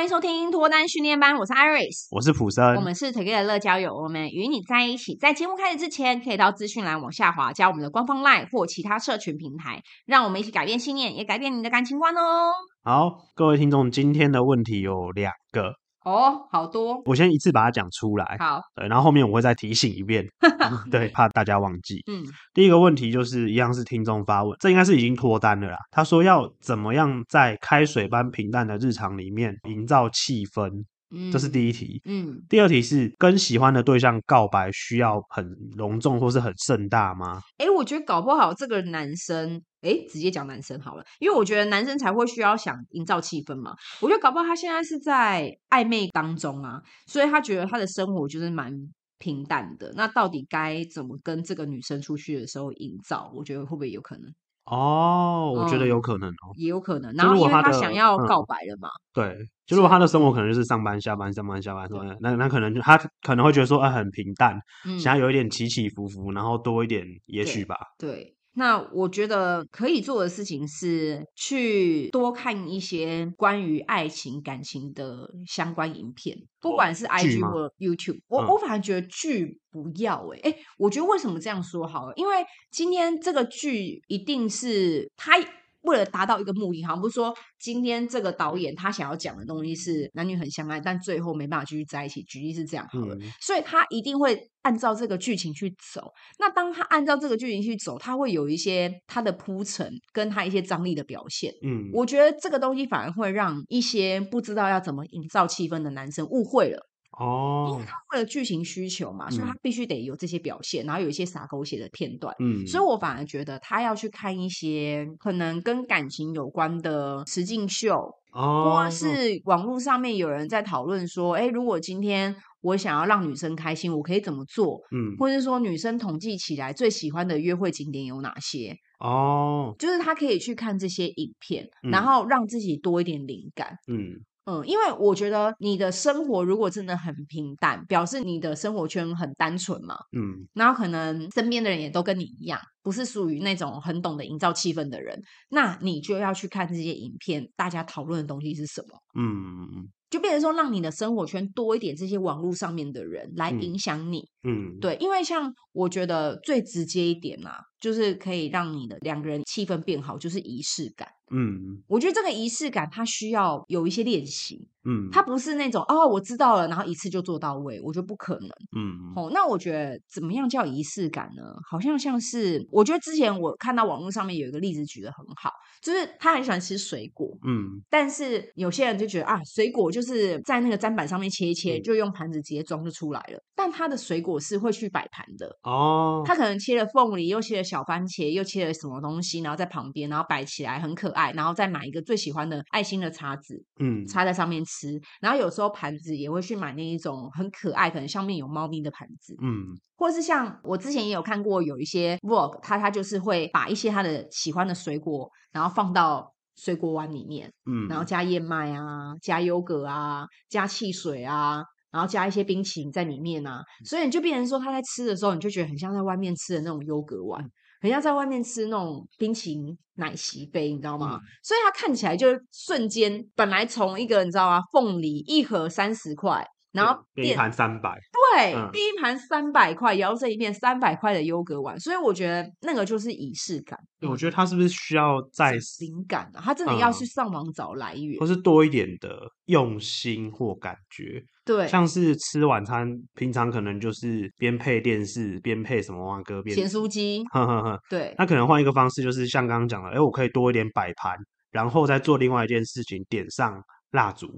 欢迎收听脱单训练班，我是 Iris，我是普森，我们是 Together 乐交友，我们与你在一起。在节目开始之前，可以到资讯栏往下滑，加我们的官方 LINE 或其他社群平台，让我们一起改变信念，也改变你的感情观哦。好，各位听众，今天的问题有两个。哦，好多，我先一次把它讲出来。好，对，然后后面我会再提醒一遍，对，怕大家忘记。嗯，第一个问题就是一样是听众发问，这应该是已经脱单了啦。他说要怎么样在开水般平淡的日常里面营造气氛？嗯，这是第一题。嗯，第二题是跟喜欢的对象告白需要很隆重或是很盛大吗？哎，我觉得搞不好这个男生。哎，直接讲男生好了，因为我觉得男生才会需要想营造气氛嘛。我觉得搞不好他现在是在暧昧当中啊，所以他觉得他的生活就是蛮平淡的。那到底该怎么跟这个女生出去的时候营造？我觉得会不会有可能？哦，我觉得有可能哦，也有可能。然后因为他想要告白了嘛，嗯、对，就如果他的生活可能就是上班下班上班下班，那那可能就他可能会觉得说，啊，很平淡，嗯、想要有一点起起伏伏，然后多一点，也许吧，对。对那我觉得可以做的事情是去多看一些关于爱情感情的相关影片，不管是 IG 或 YouTube。我我反而觉得剧不要诶、欸、诶，我觉得为什么这样说好了？因为今天这个剧一定是他。为了达到一个目的，好像不是说今天这个导演他想要讲的东西是男女很相爱，但最后没办法继续在一起。举例是这样好了，嗯、所以他一定会按照这个剧情去走。那当他按照这个剧情去走，他会有一些他的铺陈，跟他一些张力的表现。嗯，我觉得这个东西反而会让一些不知道要怎么营造气氛的男生误会了。哦，因为他为了剧情需求嘛，所以他必须得有这些表现，嗯、然后有一些洒狗血的片段。嗯，所以我反而觉得他要去看一些可能跟感情有关的实境秀，哦，或是网络上面有人在讨论说，哎，如果今天我想要让女生开心，我可以怎么做？嗯，或者说女生统计起来最喜欢的约会景点有哪些？哦，就是他可以去看这些影片，嗯、然后让自己多一点灵感。嗯。嗯，因为我觉得你的生活如果真的很平淡，表示你的生活圈很单纯嘛。嗯，然后可能身边的人也都跟你一样，不是属于那种很懂得营造气氛的人，那你就要去看这些影片，大家讨论的东西是什么？嗯，就变成说，让你的生活圈多一点这些网络上面的人来影响你。嗯，对，因为像我觉得最直接一点啊，就是可以让你的两个人气氛变好，就是仪式感。嗯，我觉得这个仪式感它需要有一些练习，嗯，它不是那种哦，我知道了，然后一次就做到位，我觉得不可能，嗯，哦，那我觉得怎么样叫仪式感呢？好像像是，我觉得之前我看到网络上面有一个例子举的很好，就是他很喜欢吃水果，嗯，但是有些人就觉得啊，水果就是在那个砧板上面切一切，嗯、就用盘子直接装就出来了，但他的水果是会去摆盘的哦，他可能切了凤梨，又切了小番茄，又切了什么东西，然后在旁边，然后摆起来很可爱。然后再买一个最喜欢的爱心的叉子，嗯，插在上面吃。然后有时候盘子也会去买那一种很可爱，可能上面有猫咪的盘子，嗯，或是像我之前也有看过有一些 vlog，他他就是会把一些他的喜欢的水果，然后放到水果碗里面，嗯，然后加燕麦啊，加优格啊，加汽水啊，然后加一些冰淇淋在里面啊，所以你就变成说他在吃的时候，你就觉得很像在外面吃的那种优格碗。很像在外面吃那种冰淇淋奶昔杯，你知道吗？嗯、所以它看起来就瞬间，本来从一个你知道吗？凤梨一盒三十块，然后变一盘三百，对，嗯、第一盘三百块，摇这一面三百块的优格碗，所以我觉得那个就是仪式感。我觉得他是不是需要再灵感啊？他真的要去上网找来源，或是多一点的用心或感觉。对，像是吃晚餐，平常可能就是边配电视边配什么哇歌边咸酥鸡，呵呵呵。对，那可能换一个方式，就是像刚刚讲的，哎，我可以多一点摆盘，然后再做另外一件事情，点上蜡烛，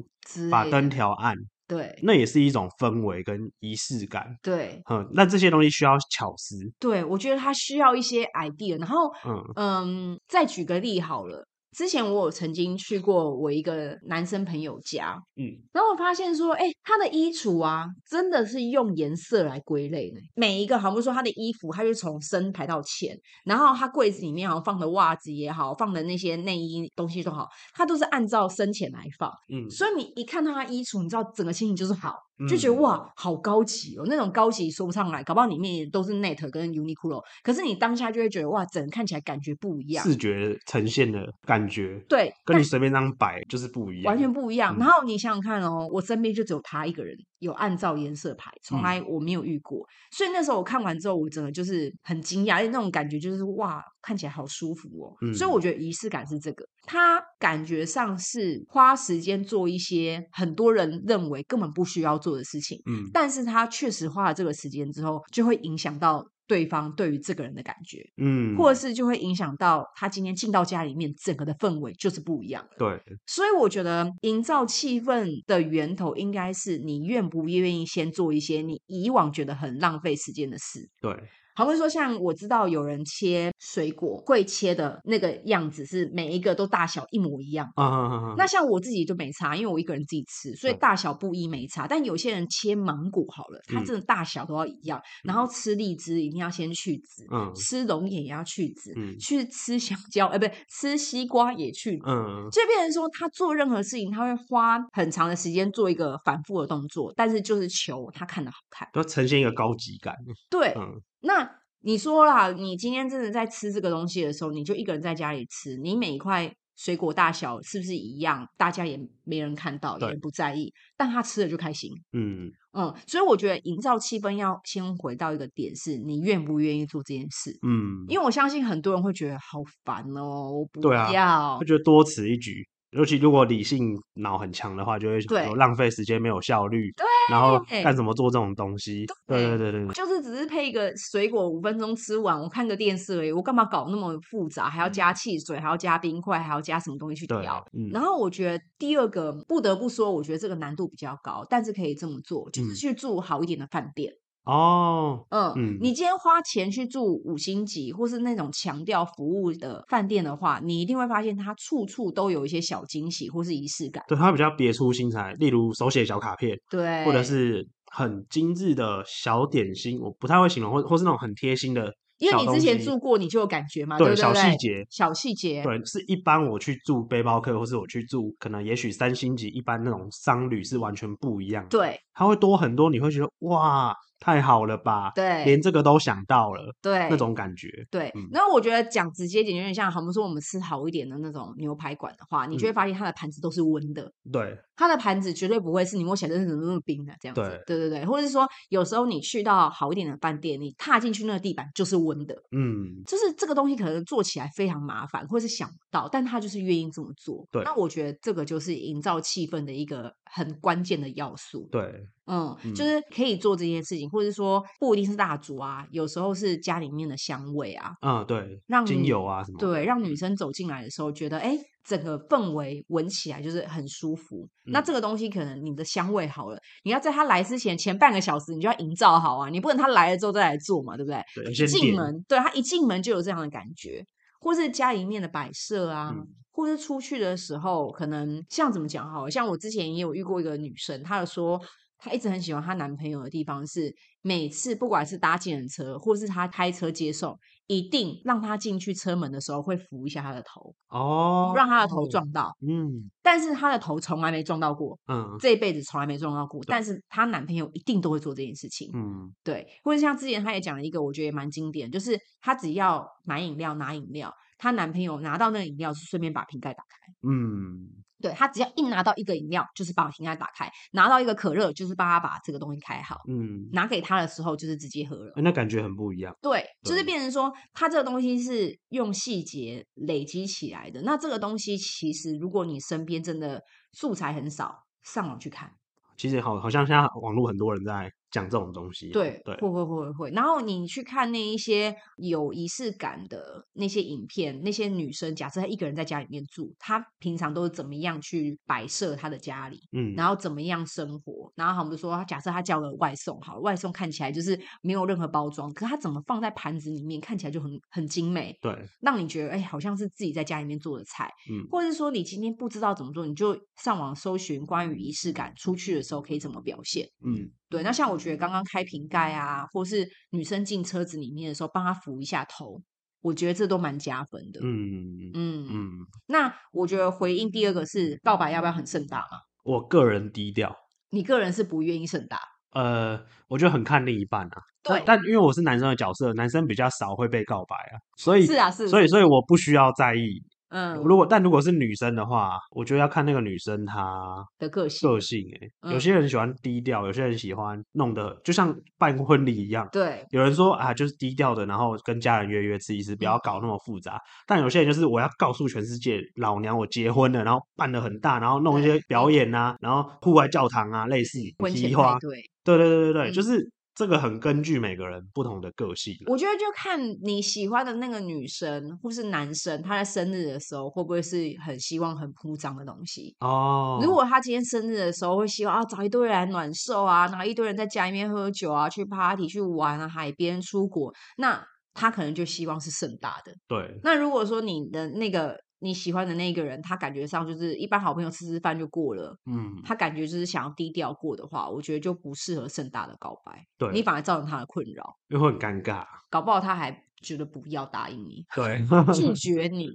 把灯调暗。对，那也是一种氛围跟仪式感。对，嗯，那这些东西需要巧思。对，我觉得它需要一些 idea。然后，嗯嗯，再举个例好了。之前我有曾经去过我一个男生朋友家，嗯，然后我发现说，哎，他的衣橱啊，真的是用颜色来归类的。每一个，好比说他的衣服，他就从深排到浅，然后他柜子里面好像放的袜子也好，放的那些内衣东西都好，他都是按照深浅来放，嗯，所以你一看到他衣橱，你知道整个心情就是好，就觉得哇，好高级哦，那种高级说不上来，搞不好里面也都是 Net 跟 Uniqlo，可是你当下就会觉得哇，整个看起来感觉不一样，视觉呈现的感觉，对，跟你随便那样摆就是不一样，完全不一样。嗯、然后你想想看哦，我身边就只有他一个人有按照颜色排，从来我没有遇过，嗯、所以那时候我看完之后，我真的就是很惊讶，因为那种感觉就是哇，看起来好舒服哦。嗯、所以我觉得仪式感是这个，他感觉上是花时间做一些很多人认为根本不需要做的事情，嗯。但是他确实花了这个时间之后，就会影响到对方对于这个人的感觉，嗯，或者是就会影响到他今天进到家里面，整个的氛围就是不一样的。对，所以我觉得营造气氛的源头应该是你愿不愿意先做一些你以往觉得很浪费时间的事。对。好比说，像我知道有人切水果会切的那个样子是每一个都大小一模一样。啊啊啊！那像我自己就没差，因为我一个人自己吃，所以大小不一没差。但有些人切芒果好了，它真的大小都要一样。然后吃荔枝一定要先去籽，吃龙眼也要去籽，去吃香蕉，哎，不对，吃西瓜也去籽。嗯，就变成说他做任何事情，他会花很长的时间做一个反复的动作，但是就是求他看的好看，要呈现一个高级感。对，那你说啦，你今天真的在吃这个东西的时候，你就一个人在家里吃，你每一块水果大小是不是一样？大家也没人看到，也不在意，但他吃了就开心。嗯嗯，所以我觉得营造气氛要先回到一个点，是你愿不愿意做这件事。嗯，因为我相信很多人会觉得好烦哦，我不要，对啊，会觉得多此一举。尤其如果理性脑很强的话，就会有浪费时间、没有效率，对，然后干什么做这种东西？对对对对，就是只是配一个水果，五分钟吃完，我看个电视而已，我干嘛搞那么复杂？还要加汽水，还要加冰块，还要加什么东西去调？嗯，然后我觉得第二个不得不说，我觉得这个难度比较高，但是可以这么做，就是去住好一点的饭店。哦，嗯，嗯，你今天花钱去住五星级或是那种强调服务的饭店的话，你一定会发现它处处都有一些小惊喜或是仪式感。对，它比较别出心裁，例如手写小卡片，对，或者是很精致的小点心，我不太会形容，或或是那种很贴心的。因为你之前住过，你就有感觉嘛，对，小细节，小细节，对，是一般我去住背包客，或是我去住可能也许三星级，一般那种商旅是完全不一样的，对，它会多很多，你会觉得哇。太好了吧？对，连这个都想到了，对，那种感觉，对。然后我觉得讲直接点，有点像，好比说我们吃好一点的那种牛排馆的话，你就会发现它的盘子都是温的，对，它的盘子绝对不会是你摸起来真的怎么那么冰的这样子，对，对对对。或者是说，有时候你去到好一点的饭店，你踏进去那个地板就是温的，嗯，就是这个东西可能做起来非常麻烦，或是想不到，但他就是愿意这么做，对。那我觉得这个就是营造气氛的一个很关键的要素，对。嗯，就是可以做这件事情，或者说不一定是蜡烛啊，有时候是家里面的香味啊，嗯，对，让精油啊什么，对，让女生走进来的时候觉得，哎，整个氛围闻起来就是很舒服。嗯、那这个东西可能你的香味好了，你要在他来之前前半个小时，你就要营造好啊，你不能他来了之后再来做嘛，对不对？对，进门，对，他一进门就有这样的感觉，或是家里面的摆设啊，嗯、或是出去的时候，可能像怎么讲好，像我之前也有遇过一个女生，她有说。她一直很喜欢她男朋友的地方是，每次不管是搭计程车，或是她开车接送，一定让她进去车门的时候会扶一下她的头，哦，让她的头撞到，嗯，但是她的头从来没撞到过，嗯，这一辈子从来没撞到过，但是她男朋友一定都会做这件事情，嗯，对，或者像之前她也讲了一个，我觉得也蛮经典，就是她只要买饮料拿饮料，她男朋友拿到那个饮料是顺便把瓶盖打开，嗯。对，他只要一拿到一个饮料，就是把瓶盖打开；拿到一个可乐，就是帮他把这个东西开好。嗯，拿给他的时候，就是直接喝了。那感觉很不一样。对，就是变成说，他这个东西是用细节累积起来的。那这个东西，其实如果你身边真的素材很少，上网去看。其实好，好像现在网络很多人在。讲这种东西，对对，会会会会。然后你去看那一些有仪式感的那些影片，那些女生，假设她一个人在家里面住，她平常都是怎么样去摆设她的家里，嗯，然后怎么样生活，然后我们说，假设她叫了外送，好，外送看起来就是没有任何包装，可是她怎么放在盘子里面，看起来就很很精美，对，让你觉得哎，好像是自己在家里面做的菜，嗯，或者是说你今天不知道怎么做，你就上网搜寻关于仪式感，出去的时候可以怎么表现，嗯。对，那像我觉得刚刚开瓶盖啊，或是女生进车子里面的时候，帮她扶一下头，我觉得这都蛮加分的。嗯嗯嗯。那我觉得回应第二个是告白要不要很盛大嘛？我个人低调。你个人是不愿意盛大？呃，我觉得很看另一半啊。对，但因为我是男生的角色，男生比较少会被告白啊，所以是啊，是，所以所以我不需要在意。嗯，如果但如果是女生的话，我觉得要看那个女生她的个性个性哎、有些人喜欢低调，有些人喜欢弄得就像办婚礼一样。对，有人说啊，就是低调的，然后跟家人约约吃一吃，不要搞那么复杂。嗯、但有些人就是我要告诉全世界，老娘我结婚了，然后办的很大，然后弄一些表演啊，然后户外教堂啊，类似婚前花，对，对对对对对，嗯、就是。这个很根据每个人不同的个性，我觉得就看你喜欢的那个女生或是男生，他在生日的时候会不会是很希望很铺张的东西哦。如果他今天生日的时候会希望啊找一堆人来暖寿啊，然后一堆人在家里面喝酒啊，去 party 去玩啊，海边出国，那他可能就希望是盛大的。对。那如果说你的那个。你喜欢的那个人，他感觉上就是一般好朋友吃吃饭就过了。嗯，他感觉就是想要低调过的话，我觉得就不适合盛大的告白。对，你反而造成他的困扰，又会很尴尬。搞不好他还觉得不要答应你，对，拒绝你。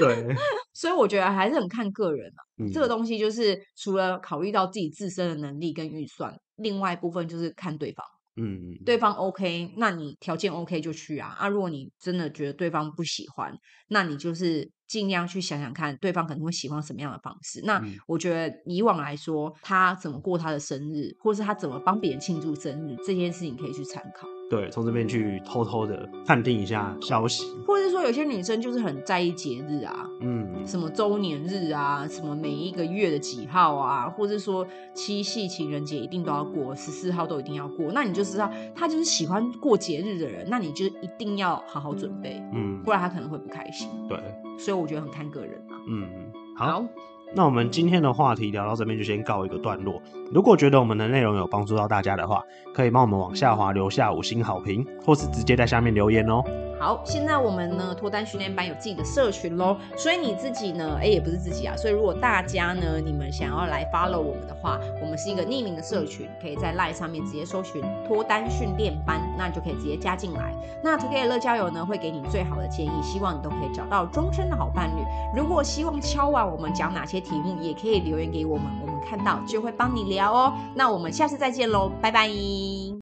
对，所以我觉得还是很看个人啊。嗯，这个东西就是除了考虑到自己自身的能力跟预算，另外一部分就是看对方。嗯，对方 OK，那你条件 OK 就去啊。啊，如果你真的觉得对方不喜欢，那你就是尽量去想想看，对方可能会喜欢什么样的方式。那我觉得以往来说，他怎么过他的生日，或是他怎么帮别人庆祝生日，这件事情可以去参考。对，从这边去偷偷的探听一下消息，或者是说有些女生就是很在意节日啊，嗯，什么周年日啊，什么每一个月的几号啊，或者说七夕情人节一定都要过，十四号都一定要过，那你就知道他就是喜欢过节日的人，那你就一定要好好准备，嗯，不然他可能会不开心。对，所以我觉得很看个人啊。嗯，好。好那我们今天的话题聊到这边就先告一个段落。如果觉得我们的内容有帮助到大家的话，可以帮我们往下滑留下五星好评，或是直接在下面留言哦。好，现在我们呢脱单训练班有自己的社群喽，所以你自己呢，哎，也不是自己啊，所以如果大家呢，你们想要来 follow 我们的话，我们是一个匿名的社群，可以在 LINE 上面直接搜寻脱单训练班，那就可以直接加进来。那 t o g e t 乐交友呢，会给你最好的建议，希望你都可以找到终身的好伴侣。如果希望敲完我们讲哪些题目，也可以留言给我们，我们看到就会帮你聊哦。那我们下次再见喽，拜拜。